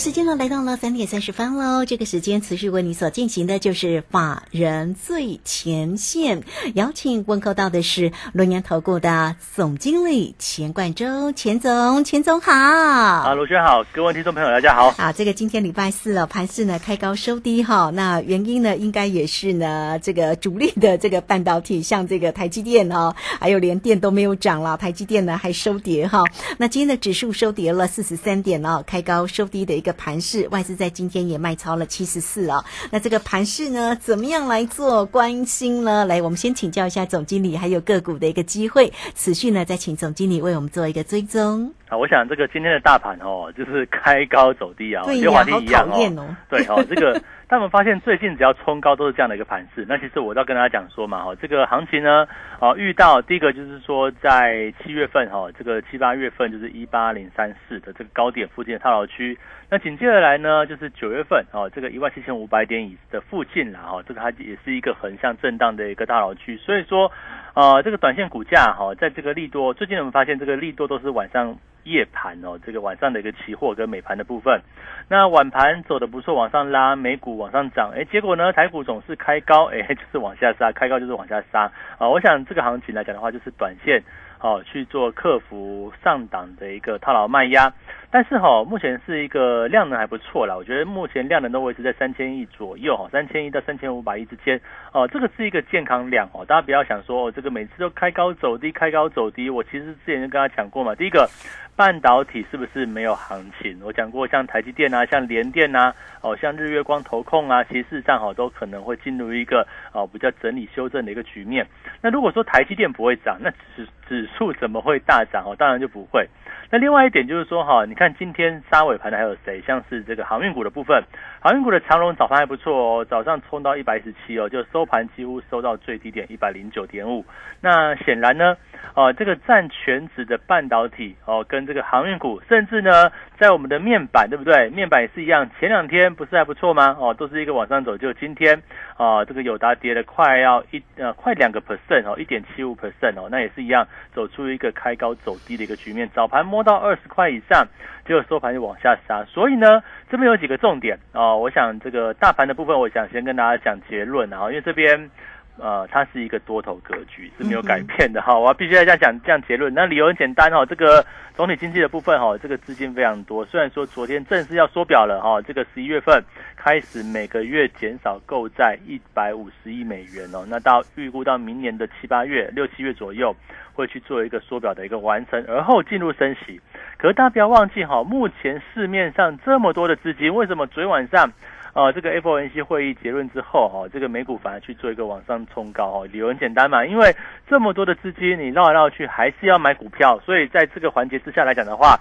时间呢来到了三点三十分喽，这个时间持续为你所进行的就是法人最前线，邀请问候到的是龙年投顾的总经理钱冠洲，钱总，钱总好。啊，卢轩好，各位听众朋友大家好。啊，这个今天礼拜四了，盘市呢开高收低哈，那原因呢应该也是呢这个主力的这个半导体，像这个台积电哦，还有联电都没有涨了，台积电呢还收跌哈。那今天的指数收跌了四十三点哦，开高收低的一个。盘势外资在今天也卖超了七十四哦，那这个盘势呢，怎么样来做关心呢？来，我们先请教一下总经理，还有个股的一个机会，持续呢再请总经理为我们做一个追踪。啊，我想这个今天的大盘哦，就是开高走低啊，跟华一样哦。对哦，这个。但我们发现最近只要冲高都是这样的一个盘势。那其实我要跟大家讲说嘛，哈，这个行情呢，啊，遇到第一个就是说在七月份哈，这个七八月份就是一八零三四的这个高点附近的套牢区。那紧接着来呢，就是九月份哦，这个一万七千五百点以的附近啦，哈，这个它也是一个横向震荡的一个大牢区。所以说，呃，这个短线股价哈，在这个利多，最近我们发现这个利多都是晚上。夜盘哦，这个晚上的一个期货跟美盘的部分，那晚盘走的不错，往上拉，美股往上涨，哎，结果呢，台股总是开高，哎，就是往下杀，开高就是往下杀啊。我想这个行情来讲的话，就是短线哦去做克服上档的一个套牢卖压。但是哈，目前是一个量能还不错啦，我觉得目前量能都维持在三千亿左右哈，三千亿到三千五百亿之间哦，这个是一个健康量哦，大家不要想说哦，这个每次都开高走低，开高走低，我其实之前就跟他讲过嘛，第一个半导体是不是没有行情？我讲过像台积电啊，像联电啊，哦，像日月光投控啊，其实事实上哈都可能会进入一个哦比较整理修正的一个局面。那如果说台积电不会涨，那只是指数怎么会大涨哦？当然就不会。那另外一点就是说哈，你看今天杀尾盘的还有谁？像是这个航运股的部分，航运股的长龙早盘还不错哦，早上冲到一百一十七哦，就收盘几乎收到最低点一百零九点五。那显然呢，哦，这个占全值的半导体哦，跟这个航运股，甚至呢，在我们的面板对不对？面板也是一样，前两天不是还不错吗？哦，都是一个往上走，就今天啊，这个友达跌了快要一呃快两个 percent 哦，一点七五 percent 哦，那也是一样走出一个开高走低的一个局面，早盘摸。到二十块以上，结果收盘就往下杀。所以呢，这边有几个重点哦。我想这个大盘的部分，我想先跟大家讲结论，啊因为这边呃，它是一个多头格局是没有改变的哈。我必须要这样讲，这样结论。那理由很简单哈，这个总体经济的部分哈，这个资金非常多。虽然说昨天正式要缩表了哈，这个十一月份开始每个月减少购债一百五十亿美元哦。那到预估到明年的七八月、六七月左右。会去做一个缩表的一个完成，而后进入升息。可是大家不要忘记哈，目前市面上这么多的资金，为什么昨天晚上，呃，这个 FOMC 会议结论之后哈，这个美股反而去做一个往上冲高哦？理由很简单嘛，因为这么多的资金，你绕来绕去还是要买股票，所以在这个环节之下来讲的话。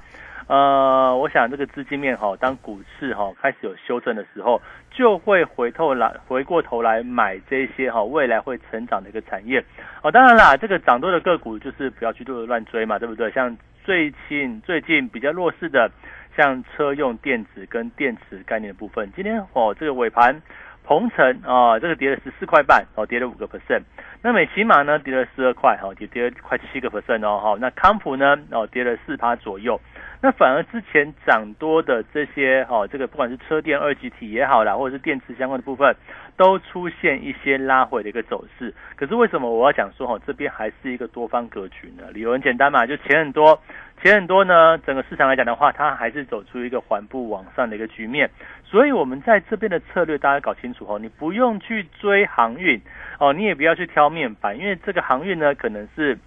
呃，我想这个资金面哈，当股市哈开始有修正的时候，就会回头来回过头来买这些哈未来会成长的一个产业。哦，当然啦，这个涨多的个股就是不要去多乱追嘛，对不对？像最近最近比较弱势的，像车用电子跟电池概念的部分，今天哦这个尾盘。鹏程啊，这个跌了十四块半，哦，跌了五个 percent。那美骑马呢，跌了十二块，哈，跌跌了快七个 percent 哦，哈。那康普呢，哦，跌了四趴左右。那反而之前涨多的这些，哈，这个不管是车电二级体也好啦，或者是电池相关的部分，都出现一些拉回的一个走势。可是为什么我要讲说，哈，这边还是一个多方格局呢？理由很简单嘛，就钱很多。钱很多呢，整个市场来讲的话，它还是走出一个缓步往上的一个局面。所以，我们在这边的策略，大家搞清楚哦。你不用去追航运哦，你也不要去挑面板，因为这个航运呢，可能是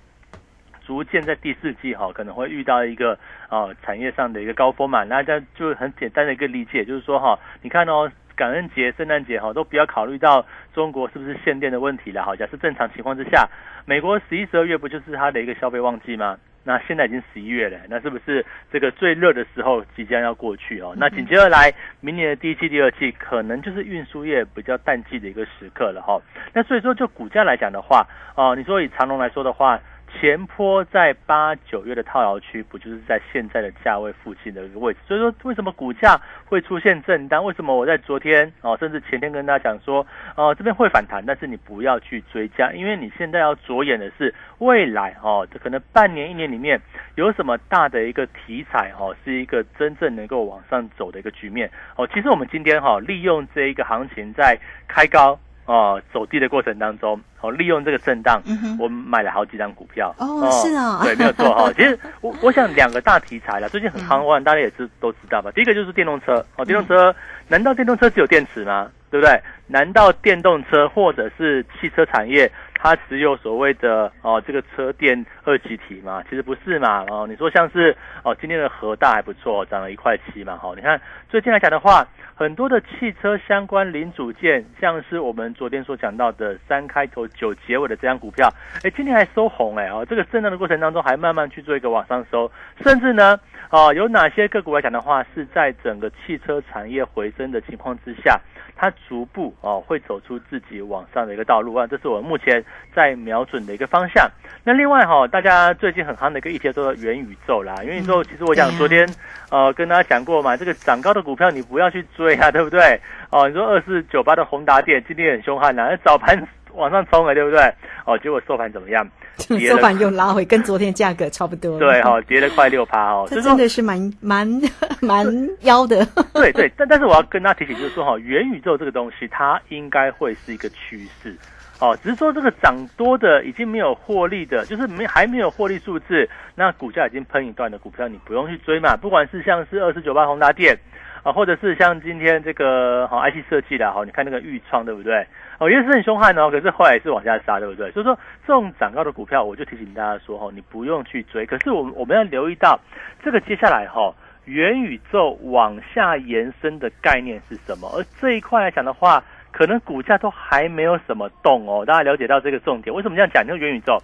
逐渐在第四季哈，可能会遇到一个哦产业上的一个高峰嘛。那家就很简单的一个理解，就是说哈，你看哦，感恩节、圣诞节哈，都不要考虑到中国是不是限电的问题了哈。假设正常情况之下，美国十一、十二月不就是它的一个消费旺季吗？那现在已经十一月了，那是不是这个最热的时候即将要过去哦？那紧接着来明年的第一季、第二季，可能就是运输业比较淡季的一个时刻了哈。那所以说，就股价来讲的话，哦，你说以长隆来说的话。前坡在八九月的套牢区，不就是在现在的价位附近的一个位置？所以说，为什么股价会出现震荡？为什么我在昨天哦，甚至前天跟大家讲说，哦，这边会反弹，但是你不要去追加，因为你现在要着眼的是未来哦，可能半年、一年里面有什么大的一个题材哦，是一个真正能够往上走的一个局面哦。其实我们今天哈，利用这一个行情在开高。哦，走低的过程当中，哦，利用这个震荡，我们买了好几张股票。哦，是啊，对，没有错哈。其实我我想两个大题材了，最近很夯，我想大家也是都知道吧。第一个就是电动车，哦，电动车，难道电动车只有电池吗？对不对？难道电动车或者是汽车产业？它只有所谓的哦，这个车电二级体嘛，其实不是嘛哦。你说像是哦，今天的核大还不错，涨了一块七嘛。好，你看最近来讲的话，很多的汽车相关零组件，像是我们昨天所讲到的三开头九结尾的这张股票，哎，今天还收红哎哦，这个震荡的过程当中还慢慢去做一个往上收，甚至呢哦，有哪些个股来讲的话，是在整个汽车产业回升的情况之下。它逐步哦会走出自己往上的一个道路啊，这是我目前在瞄准的一个方向。那另外哈，大家最近很夯的一个议题叫做元宇宙啦。元宇宙其实我讲昨天呃跟大家讲过嘛，这个涨高的股票你不要去追啊，对不对？哦，你说二四九八的宏达电今天很凶悍呐，早盘往上冲了，对不对？哦，结果收盘怎么样？收盘又拉回，跟昨天价格差不多。对哈，跌了快六趴哦，这真的是蛮蛮 蛮妖的。对对，但但是我要跟大家提醒，就是说哈，元宇宙这个东西，它应该会是一个趋势哦。只是说这个涨多的已经没有获利的，就是没还没有获利数字，那股价已经喷一段的股票，你不用去追嘛。不管是像是二四九八宏达电。啊，或者是像今天这个好 IC 设计的哈，你看那个豫创对不对？哦，也是很凶悍哦，可是后来也是往下杀，对不对？所以说这种涨高的股票，我就提醒大家说哈，你不用去追。可是我们我们要留意到这个接下来哈，元宇宙往下延伸的概念是什么？而这一块来讲的话，可能股价都还没有什么动哦。大家了解到这个重点，为什么这样讲？因为元宇宙，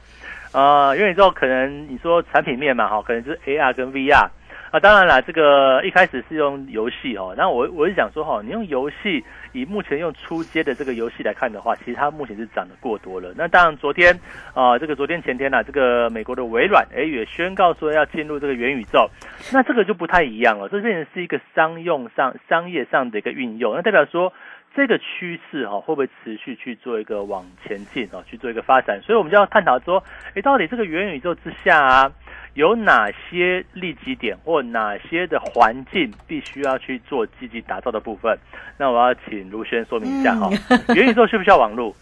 呃，元宇宙可能你说产品面嘛，哈，可能就是 AR 跟 VR。啊，当然了，这个一开始是用游戏哦，那我我是想说哈，你用游戏以目前用出街的这个游戏来看的话，其实它目前是涨得过多了。那当然，昨天啊，这个昨天前天呢，这个美国的微软哎也宣告说要进入这个元宇宙，那这个就不太一样了，这变成是一个商用上商业上的一个运用，那代表说这个趋势哈会不会持续去做一个往前进哦，去做一个发展？所以我们就要探讨说，哎，到底这个元宇宙之下啊？有哪些利基点或哪些的环境必须要去做积极打造的部分？那我要请卢轩说明一下哈。元宇宙需不需要网络？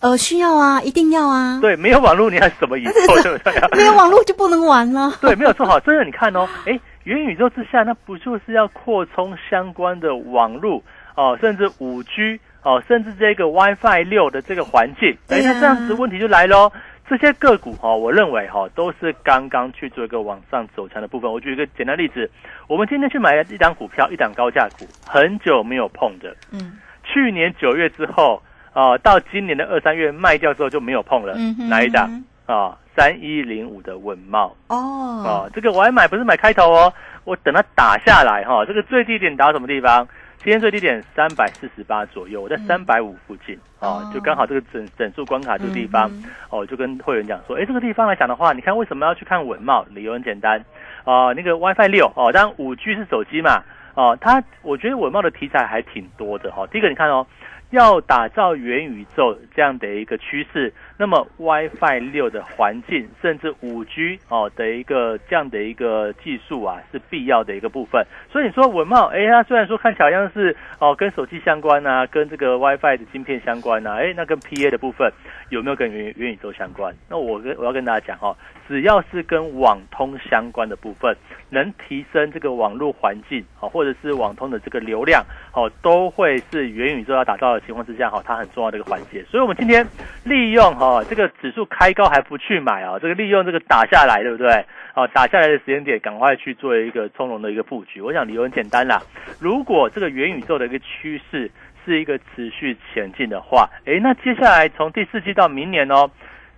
呃，需要啊，一定要啊。对，没有网络你还什么宇宙？对不对？没有网络就不能玩了。对，没有做好。真的，你看哦，哎，元宇宙之下，那不就是要扩充相关的网络哦，甚至五 G 哦，甚至这个 WiFi 六的这个环境？哎，那这样子问题就来喽。这些个股哈，我认为哈都是刚刚去做一个往上走强的部分。我举一个简单例子，我们今天去买了一档股票，一档高价股，很久没有碰的。嗯，去年九月之后啊，到今年的二三月卖掉之后就没有碰了。哪一档啊？三一零五的稳茂哦，啊，这个我还买不是买开头哦，我等它打下来哈，这个最低点打到什么地方？今天最低点三百四十八左右，我在三百五附近啊，就刚好这个整整数关卡这个地方哦，就跟会员讲说，哎，这个地方来讲的话，你看为什么要去看文茂？理由很简单啊，那个 WiFi 六哦，当然五 G 是手机嘛哦，它我觉得文茂的题材还挺多的哈。第一个你看哦。要打造元宇宙这样的一个趋势，那么 WiFi 六的环境，甚至五 G 哦的一个这样的一个技术啊，是必要的一个部分。所以你说文茂，哎，它虽然说看起来像是哦跟手机相关啊，跟这个 WiFi 的晶片相关啊，哎，那跟 PA 的部分有没有跟元元宇宙相关？那我跟我要跟大家讲哦，只要是跟网通相关的部分，能提升这个网络环境哦，或者是网通的这个流量哦，都会是元宇宙要打造的。情况之下哈，它很重要的一个环节，所以我们今天利用哈哦这个指数开高还不去买啊，这个利用这个打下来，对不对？哦，打下来的时间点，赶快去做一个从容的一个布局。我想理由很简单啦，如果这个元宇宙的一个趋势是一个持续前进的话，诶，那接下来从第四季到明年哦，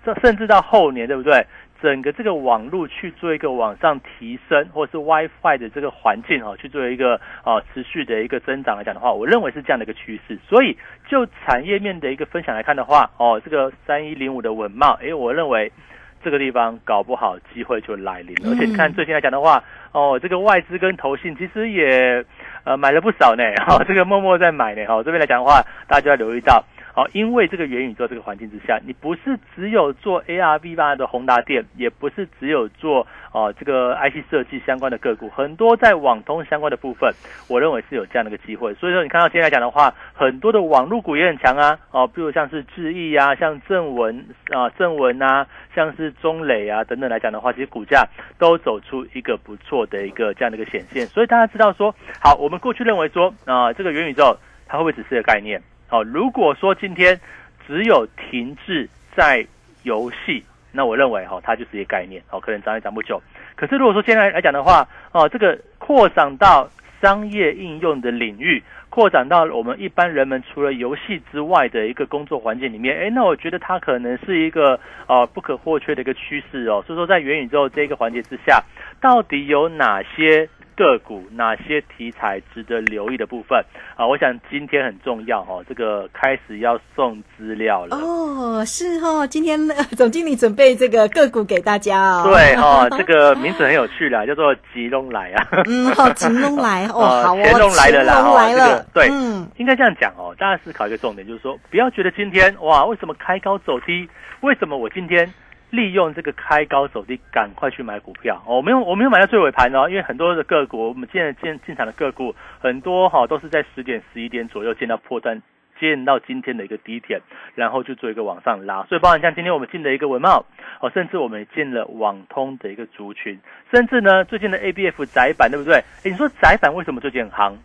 这甚至到后年，对不对？整个这个网络去做一个往上提升，或是 WiFi 的这个环境哦，去做一个啊持续的一个增长来讲的话，我认为是这样的一个趋势。所以就产业面的一个分享来看的话，哦，这个三一零五的稳茂，诶，我认为这个地方搞不好机会就来临了。而且你看最近来讲的话，哦，这个外资跟投信其实也呃买了不少呢，哦，这个默默在买呢，哦，这边来讲的话，大家就要留意到。好，因为这个元宇宙这个环境之下，你不是只有做 AR、VR 的宏达电，也不是只有做哦这个 IC 设计相关的个股，很多在网通相关的部分，我认为是有这样的一个机会。所以说，你看到今天来讲的话，很多的网络股也很强啊，哦，比如像是智毅啊，像正文啊、正文啊，像是中磊啊等等来讲的话，其实股价都走出一个不错的一个这样的一个显现。所以大家知道说，好，我们过去认为说啊，这个元宇宙它会不会只是个概念？好，如果说今天只有停滞在游戏，那我认为哈，它就是一个概念，哦，可能涨也涨不久。可是如果说现在来讲的话，哦，这个扩展到商业应用的领域，扩展到我们一般人们除了游戏之外的一个工作环境里面，哎，那我觉得它可能是一个呃不可或缺的一个趋势哦。所以说，在元宇宙这个环节之下，到底有哪些？个股哪些题材值得留意的部分啊？我想今天很重要哦，这个开始要送资料了哦，是哦，今天总经理准备这个个股给大家哦。对哦，这个名字很有趣啦，叫做吉隆来啊。嗯，好，吉隆来哦，好，乾隆来了啦，来了。对，嗯，应该这样讲哦，大家思考一个重点，就是说不要觉得今天哇，为什么开高走低？为什么我今天？利用这个开高走低，赶快去买股票。我没有，我没有买到最尾盘哦，因为很多的个股，我们现在进进场的个股很多哈，都是在十点、十一点左右见到破断，见到今天的一个低点，然后就做一个往上拉。所以，包含像今天我们进的一个文茂，哦，甚至我们进了网通的一个族群，甚至呢，最近的 A B F 窄板，对不对？你说窄板为什么最近很行？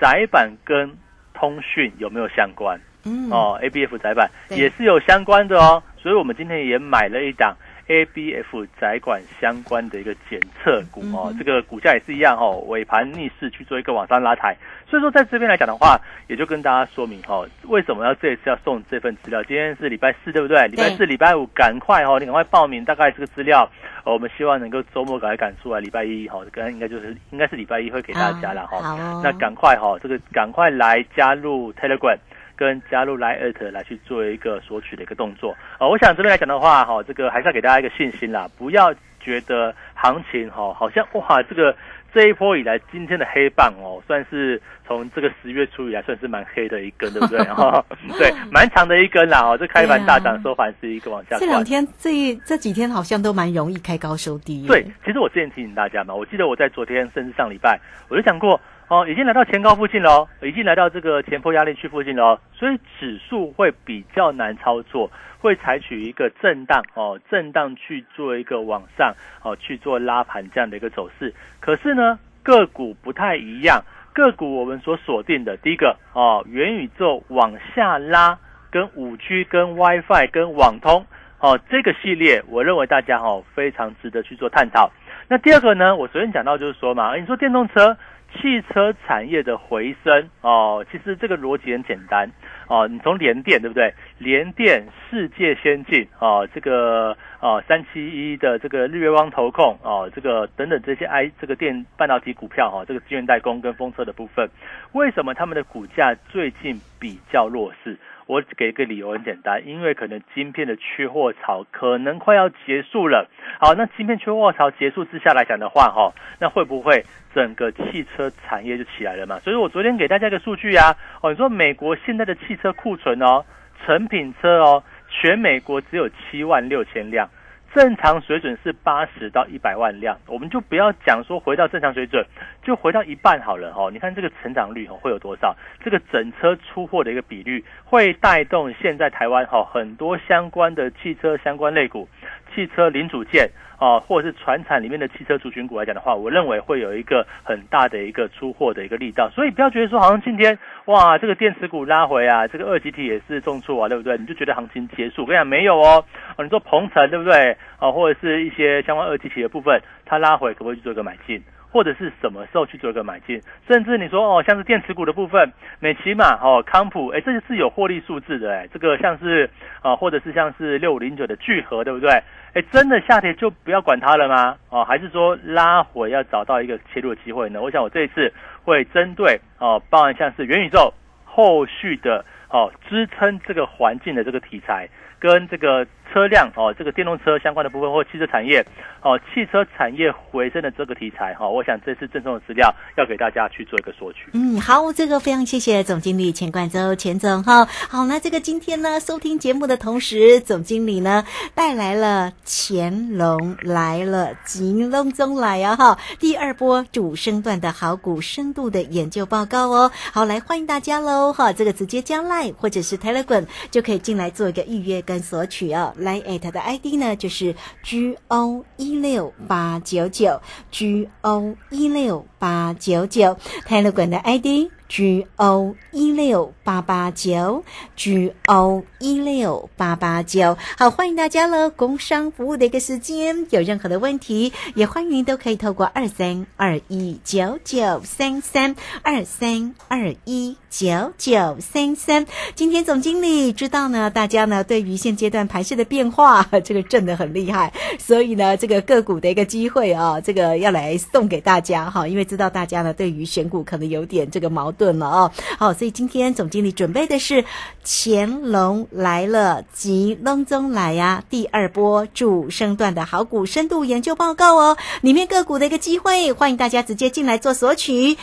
窄板跟通讯有没有相关？嗯，哦，A B F 窄板也是有相关的哦。所以我们今天也买了一档 A B F 窄管相关的一个检测股哦，这个股价也是一样哦，尾盘逆势去做一个往上拉抬。所以说在这边来讲的话，也就跟大家说明哦，为什么要这一次要送这份资料？今天是礼拜四，对不对？礼拜四、礼拜五赶快哦，你赶快报名。大概这个资料，我们希望能够周末赶快赶出来。礼拜一哈，刚应该就是应该是礼拜一会给大家了哈。那赶快哈，这个赶快来加入 Telegram。跟加入来 at 来去做一个索取的一个动作啊，我想这边来讲的话，哈，这个还是要给大家一个信心啦，不要觉得行情哈，好像哇，这个这一波以来今天的黑棒哦，算是从这个十月初以来算是蛮黑的一根，对不对？哈，对，蛮长的一根啦，哦，这开盘大涨，收盘是一个往下。这两天这这几天好像都蛮容易开高收低。对，其实我之前提醒大家嘛，我记得我在昨天甚至上礼拜我就讲过。哦，已经来到前高附近了，已经来到这个前坡压力区附近了，所以指数会比较难操作，会采取一个震荡哦，震荡去做一个往上哦去做拉盘这样的一个走势。可是呢，个股不太一样，个股我们所锁定的第一个哦，元宇宙往下拉，跟五 G、跟 WiFi、跟网通哦这个系列，我认为大家哦非常值得去做探讨。那第二个呢，我昨天讲到就是说嘛，你说电动车。汽车产业的回升哦，其实这个逻辑很简单哦。你从联电对不对？联电世界先进哦，这个哦三七一的这个日月光投控哦，这个等等这些 I 这个电半导体股票哈，这个资源代工跟封测的部分，为什么他们的股价最近比较弱势？我给个理由很简单，因为可能晶片的缺货潮可能快要结束了。好，那晶片缺货潮结束之下来讲的话，哈，那会不会整个汽车产业就起来了嘛？所以我昨天给大家一个数据啊，哦，你说美国现在的汽车库存哦，成品车哦，全美国只有七万六千辆。正常水准是八十到一百万辆，我们就不要讲说回到正常水准，就回到一半好了哦。你看这个成长率哦会有多少？这个整车出货的一个比率，会带动现在台湾哈很多相关的汽车相关类股。汽车零组件啊，或者是船产里面的汽车族群股来讲的话，我认为会有一个很大的一个出货的一个力道，所以不要觉得说好像今天哇，这个电池股拉回啊，这个二级体也是重挫啊，对不对？你就觉得行情结束？我跟你讲没有哦，你说鹏程对不对？啊，或者是一些相关二级体的部分，它拉回可不可以去做一个买进？或者是什么时候去做一个买进，甚至你说哦，像是电池股的部分，美骑马哦，康普，哎，这个是有获利数字的，哎，这个像是啊，或者是像是六五零九的聚合，对不对？哎，真的下跌就不要管它了吗？哦，还是说拉回要找到一个切入的机会呢？我想我这一次会针对哦，包含像是元宇宙后续的哦支撑这个环境的这个题材。跟这个车辆哦，这个电动车相关的部分或汽车产业哦，汽车产业回升的这个题材哈，我想这次赠送的资料要给大家去做一个索取。嗯，好，这个非常谢谢总经理钱冠洲钱总哈。好，那这个今天呢，收听节目的同时，总经理呢带来了乾隆来了，吉隆中来啊哈，第二波主升段的好股深度的研究报告哦。好，来欢迎大家喽哈，这个直接加 Line 或者是 Telegram 就可以进来做一个预约跟。索取哦，line at 的 ID 呢就是 G O 一六八九九 G O 一六八九九，泰勒管的 ID。G O 一六八八九，G O 一六八八九，好，欢迎大家了。工商服务的一个时间，有任何的问题，也欢迎都可以透过二三二一九九三三二三二一九九三三。今天总经理知道呢，大家呢对于现阶段盘势的变化，这个震的很厉害，所以呢，这个个股的一个机会啊，这个要来送给大家哈，因为知道大家呢对于选股可能有点这个矛盾。了哦，好，所以今天总经理准备的是乾隆来了，吉隆中来呀，第二波主升段的好股深度研究报告哦，里面个股的一个机会，欢迎大家直接进来做索取，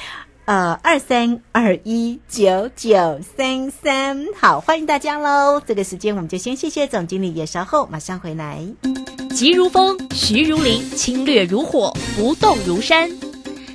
呃，二三二一九九三三，好，欢迎大家喽。这个时间我们就先谢谢总经理，也稍后马上回来。急如风，徐如林，侵略如火，不动如山。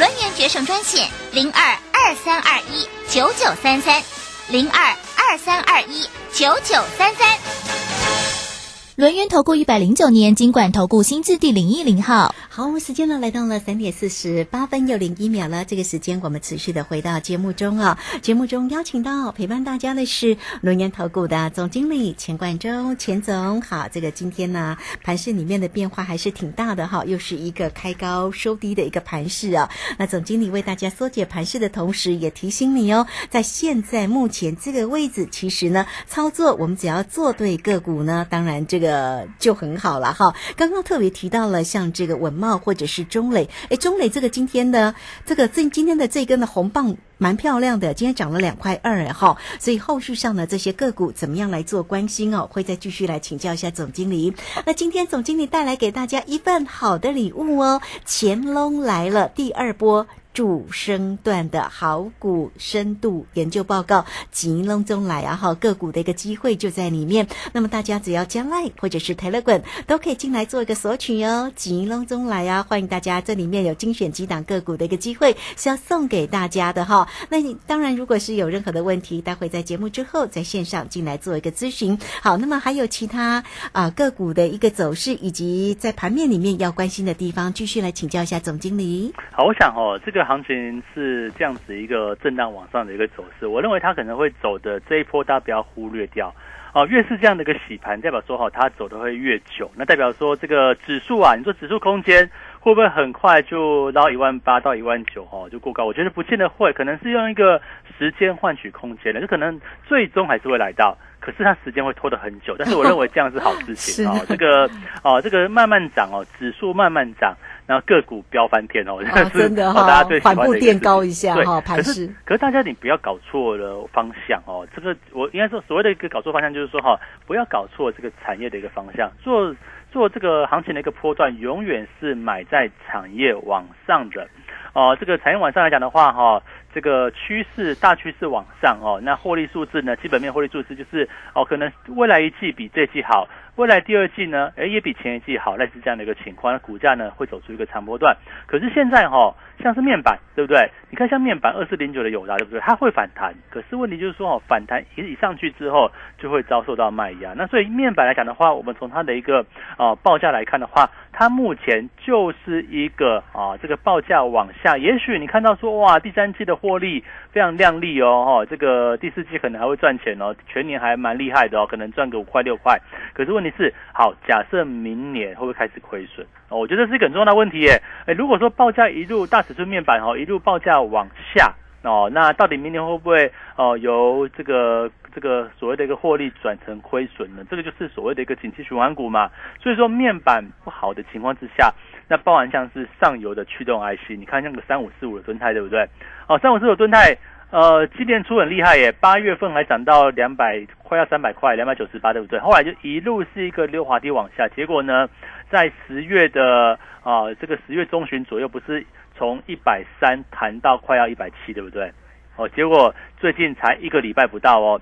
轮圆决胜专线零二二三二一九九三三零二二三二一九九三三。轮圆投顾一百零九年金管投顾新字第零一零号。好，时间呢来到了三点四十八分又零一秒了。这个时间我们持续的回到节目中啊。节目中邀请到陪伴大家的是龙岩投顾的总经理钱冠洲，钱总好。这个今天呢盘市里面的变化还是挺大的哈，又是一个开高收低的一个盘市啊。那总经理为大家缩解盘市的同时，也提醒你哦，在现在目前这个位置，其实呢操作我们只要做对个股呢，当然这个。就很好了哈。刚刚特别提到了像这个文茂或者是中磊，哎，中磊这个今天呢这个这今天的这根的红棒蛮漂亮的，今天涨了两块二哎哈。所以后续上的这些个股怎么样来做关心哦？会再继续来请教一下总经理。那今天总经理带来给大家一份好的礼物哦，乾隆来了第二波。主升段的好股深度研究报告，吉隆中来啊哈，个股的一个机会就在里面。那么大家只要加 Line 或者是 Telegram 都可以进来做一个索取哦。吉隆中来啊，欢迎大家，这里面有精选几档个股的一个机会是要送给大家的哈。那你当然如果是有任何的问题，待会在节目之后在线上进来做一个咨询。好，那么还有其他啊个股的一个走势，以及在盘面里面要关心的地方，继续来请教一下总经理。好，我想哦这个。行情是这样子一个震荡往上的一个走势，我认为它可能会走的这一波，大家不要忽略掉哦。越是这样的一个洗盘，代表说哈，它走的会越久，那代表说这个指数啊，你说指数空间会不会很快就捞一万八到一万九哦，就过高？我觉得不见得会，可能是用一个时间换取空间的，就可能最终还是会来到。可是它时间会拖得很久，但是我认为这样是好事情哦。这个哦，这个慢慢涨哦，指数慢慢涨，然后个股飙翻天哦，啊，真的哈、大家最喜反复垫高一下对哈，盘可是势。可是大家你不要搞错了方向哦，这个我应该说所谓的一个搞错方向就是说哈，不要搞错这个产业的一个方向，做做这个行情的一个波段，永远是买在产业往上的。哦，这个产业往上来讲的话，哈、这个趋势大趋势往上哦，那获利数字呢，基本面获利数字就是哦，可能未来一季比这季好，未来第二季呢，哎也比前一季好，类似这样的一个情况，那股价呢会走出一个长波段。可是现在哈、像是面板，对不对？你看像面板二四零九的友达，对不对？它会反弹，可是问题就是说哦，反弹一一上去之后，就会遭受到卖压。那所以面板来讲的话，我们从它的一个呃报价来看的话，它目前就是一个啊这个报价往下。也许你看到说哇，第三季的获利非常亮丽哦，哈、这个第四季可能还会赚钱哦，全年还蛮厉害的哦，可能赚个五块六块。可是问问题是，好，假设明年会不会开始亏损？哦，我觉得是一个很重要的问题耶。诶，如果说报价一路大尺寸面板、哦，一路报价往下。哦，那到底明年会不会哦由这个这个所谓的一个获利转成亏损呢？这个就是所谓的一个景气循环股嘛。所以说面板不好的情况之下，那包含像是上游的驱动 IC，你看像个三五四五的吨泰对不对？哦，三五四五的吨泰。呃，今年初很厉害耶，八月份还涨到两百，快要三百块，两百九十八，对不对？后来就一路是一个溜滑梯往下，结果呢，在十月的啊、这个十月中旬左右，不是从一百三弹到快要一百七，对不对？哦，结果最近才一个礼拜不到哦，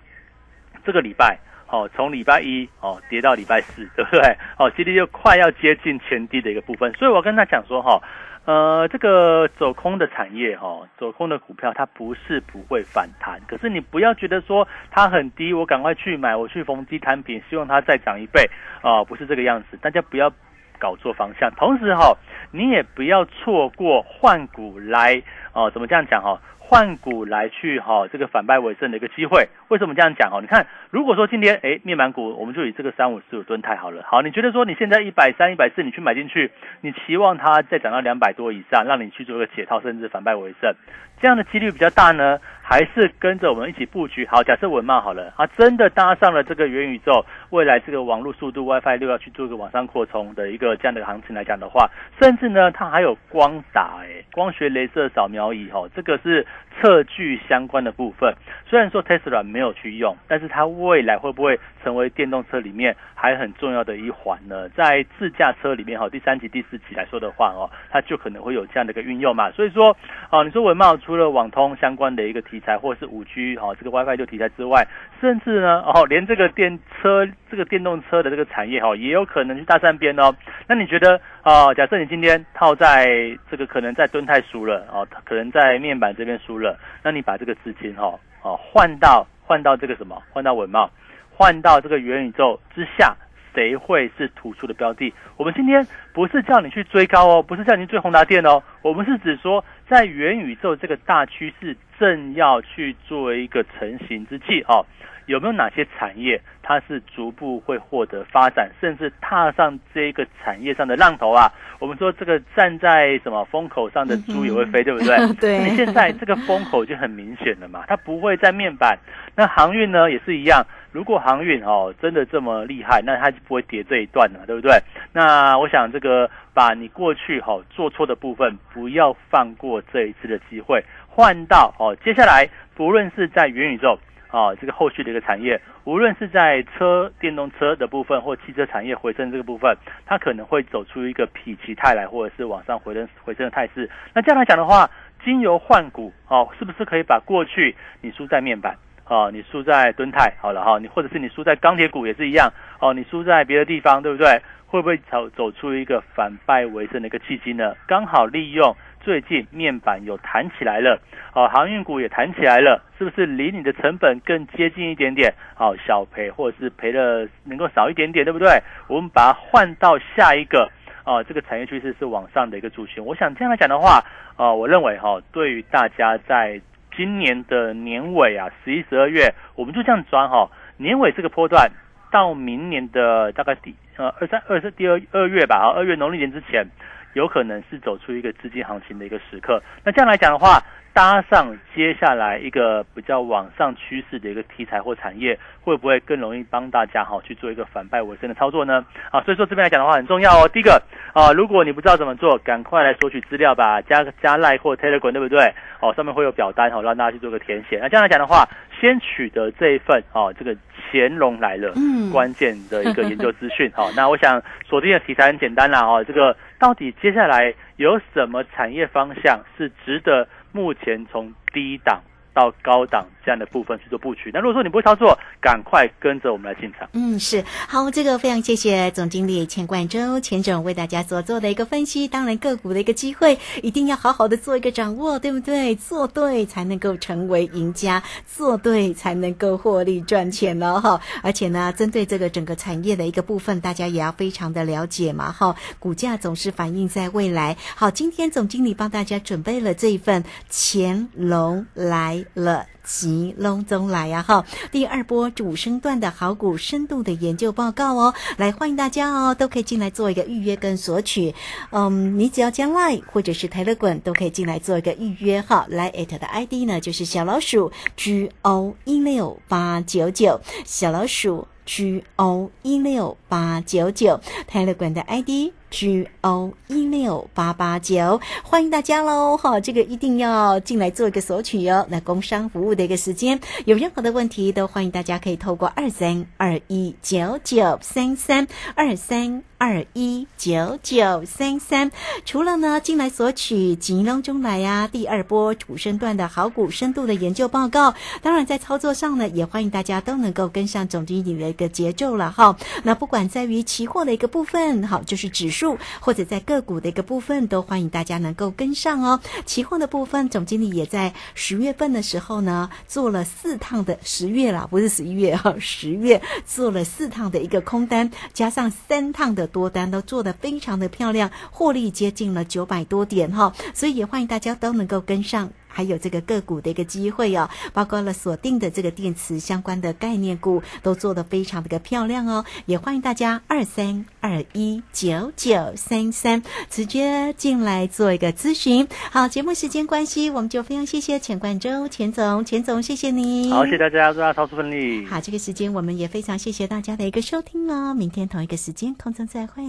这个礼拜哦，从礼拜一哦跌到礼拜四，对不对？哦，其实就快要接近前低的一个部分，所以我跟他讲说哈、呃，这个走空的产业哈、走空的股票它不是不会反弹，可是你不要觉得说它很低，我赶快去买，我去逢低摊平，希望它再涨一倍啊、不是这个样子，大家不要搞错方向。同时哈、你也不要错过换股来哦、怎么这样讲哈、换股来去哈、这个反败为胜的一个机会。为什么这样讲哦？你看，如果说今天哎面板股，我们就以这个三五四五吨太好了。好，你觉得说你现在一百三、一百四，你去买进去，你期望它再涨到两百多以上，让你去做一个解套，甚至反败为胜，这样的几率比较大呢？还是跟着我们一起布局？好，假设文茂好了，啊，真的搭上了这个元宇宙，未来这个网络速度 WiFi 六要去做一个往上扩充的一个这样的行情来讲的话，甚至呢，它还有光打哎、光学镭射扫描仪、哦，这个是测距相关的部分。虽然说 Tesla 没没有去用，但是它未来会不会成为电动车里面还很重要的一环呢？在自驾车里面哈、第三集、第四集来说的话哦，它就可能会有这样的一个运用嘛。所以说，哦，你说文茂除了网通相关的一个题材，或是五 G 哈、哦、这个 WiFi 六题材之外，甚至呢哦，连这个电车这个电动车的这个产业哈、也有可能去搭上边哦。那你觉得啊、假设你今天套在这个可能在敦泰输了哦，可能在面板这边输了，那你把这个资金哈哦换到换到这个什么，换到文茂，换到这个元宇宙之下。谁会是突出的标的？我们今天不是叫你去追高哦，不是叫你去追宏达电哦，我们是指说，在元宇宙这个大趋势正要去做一个成型之际哦，有没有哪些产业它是逐步会获得发展，甚至踏上这个产业上的浪头啊？我们说这个站在什么风口上的猪也会飞，对不对？对那现在这个风口就很明显了嘛，它不会在面板。那航运呢也是一样，如果航运哦真的这么厉害，那它就不会跌这一段了，对不对？那我想这个把你过去哈、哦、做错的部分，不要放过这一次的机会，换到哦接下来不论是在元宇宙。啊，这个后续的一个产业，无论是在车电动车的部分或汽车产业回升这个部分，它可能会走出一个否极泰来，或者是往上回升回升的态势。那这样来讲的话，经由换股哦，是不是可以把过去你输在面板？哦，你输在敦泰好了哈，你或者是你输在钢铁股也是一样哦，你输在别的地方，对不对？会不会走走出一个反败为胜的一个契机呢？刚好利用最近面板有弹起来了，哦，航运股也弹起来了，是不是离你的成本更接近一点点？好、小赔或者是赔的能够少一点点，对不对？我们把它换到下一个。啊，这个产业趋势是往上的一个主群，我想这样来讲的话，啊，我认为哈、对于大家在今年的年尾啊，十一、十二月，我们就这样抓哈、年尾这个波段到明年的大概第呃二三二是第二二月吧，啊，二月农历年之前，有可能是走出一个资金行情的一个时刻。那这样来讲的话，搭上接下来一个比较往上趋势的一个题材或产业，会不会更容易帮大家哈去做一个反败为胜的操作呢？啊，所以说这边来讲的话很重要哦。第一个啊，如果你不知道怎么做，赶快来索取资料吧，加加赖或 Telegram 对不对？哦，上面会有表单哦，让大家去做个填写。那这样来讲的话，先取得这一份哦，这个乾隆来了，嗯关键的一个研究资讯。好，那我想锁定的题材很简单啦，哦，这个到底接下来有什么产业方向是值得目前从低档到高档这样的部分去做布局？那如果说你不会操作，赶快跟着我们来进场。嗯，是好，这个非常谢谢总经理钱冠洲钱总为大家所做的一个分析。当然，个股的一个机会一定要好好的做一个掌握，对不对？做对才能够成为赢家，做对才能够获利赚钱了哈。而且呢，针对这个整个产业的一个部分，大家也要非常的了解嘛哈。股价总是反映在未来。好，今天总经理帮大家准备了这一份乾隆来了。吉隆中来呀、哈！第二波主升段的好股深度的研究报告哦，来欢迎大家哦，都可以进来做一个预约跟索取。嗯，你只要加 Line 或者是 tele 本都可以进来做一个预约哈。来 at 的 ID 呢就是小老鼠 G O 一六八九九，小老鼠 G O 一六八九九，Telegram 的 ID。G O 一六八八九，欢迎大家喽！哈，这个一定要进来做一个索取哦。那工商服务的一个时间，有任何的问题都欢迎大家可以透过二三二一九九三三二三二一九九三三。除了呢进来索取吉隆中来呀、第二波主升段的好股深度的研究报告，当然在操作上呢，也欢迎大家都能够跟上总经理的一个节奏了哈。那不管在于期货的一个部分，好就是指数。数或者在个股的一个部分，都欢迎大家能够跟上哦。期货的部分，总经理也在十月份的时候呢，做了四趟的十月啦，不是十一月哈，十月做了四趟的一个空单，加上三趟的多单，都做得非常的漂亮，获利接近了九百多点哈。所以也欢迎大家都能够跟上。还有这个个股的一个机会哦，包括了锁定的这个电池相关的概念股，都做得非常的个漂亮哦。也欢迎大家二三二一九九三三直接进来做一个咨询。好，节目时间关系，我们就非常谢谢钱冠洲钱总，钱总谢谢你。好，谢谢大家，祝大家操作顺利。好，这个时间我们也非常谢谢大家的一个收听哦。明天同一个时间空中再会。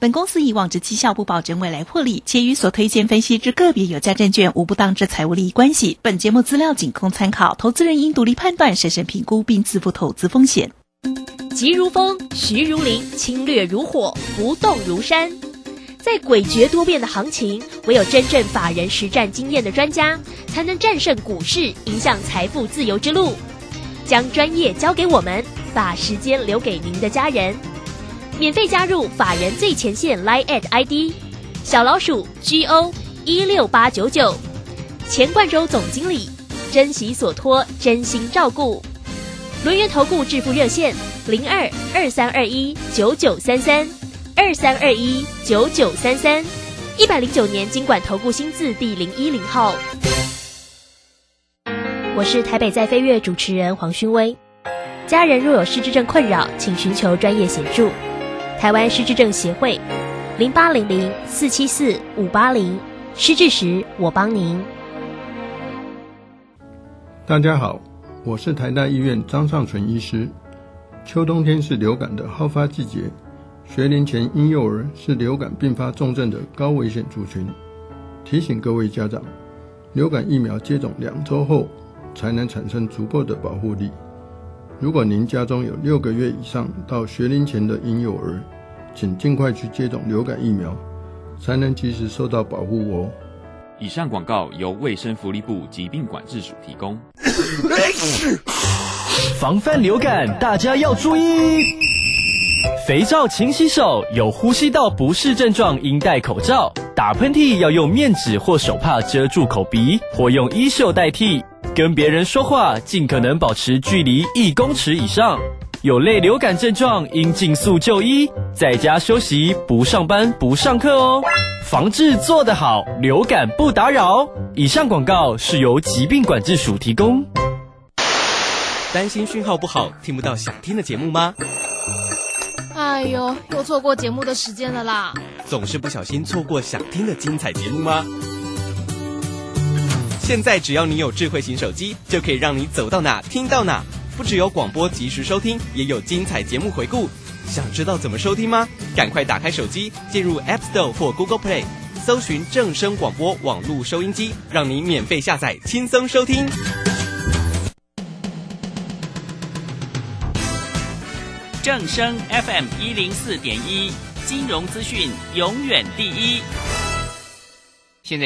本公司以往之绩效不保证未来获利，且与所推荐分析之个有价证券无不当之财务利益关系。本节目资料仅供参考，投资人应独立判断、审慎评估并自负投资风险。急如风，徐如林，侵略如火，不动如山。在诡谲多变的行情，唯有真正法人实战经验的专家，才能战胜股市，迎向财富自由之路。将专业交给我们，把时间留给您的家人。免费加入法人最前线 Line at ID 小老鼠 G O 一六八九九，钱冠洲总经理，珍惜所托，真心照顾。轮源投顾致富热线零二二三二一九九三三二三二一九九三三，一百零九年经管投顾新字第零一零号。我是台北在飞跃主持人黄勋威。家人若有失智症困扰，请寻求专业协助。台湾失智症协会零八零零四七四五八零，失智时我帮您。大家好，我是台大医院张尚存医师。秋冬天是流感的好发季节，学龄前婴幼儿是流感并发重症的高危险族群。提醒各位家长，流感疫苗接种两周后才能产生足够的保护力。如果您家中有六个月以上到学龄前的婴幼儿，请尽快去接种流感疫苗，才能及时受到保护哦。以上广告由卫生福利部疾病管制署提供。防范流感，大家要注意。肥皂勤洗手，有呼吸道不适症状应戴口罩。打喷嚏要用面纸或手帕遮住口鼻，或用衣袖代替。跟别人说话尽可能保持距离一公尺以上。有类流感症状应尽速就医，在家休息，不上班不上课哦。防治做得好，流感不打扰。以上广告是由疾病管制署提供。担心讯号不好，听不到想听的节目吗？哎呦，又错过节目的时间了啦！总是不小心错过想听的精彩节目吗？现在只要你有智慧型手机，就可以让你走到哪听到哪。不只有广播及时收听，也有精彩节目回顾。想知道怎么收听吗？赶快打开手机，进入 App Store 或 Google Play，搜寻正声广播网络收音机，让你免费下载，轻松收听。正声 FM 一零四点一，金融资讯永远第一。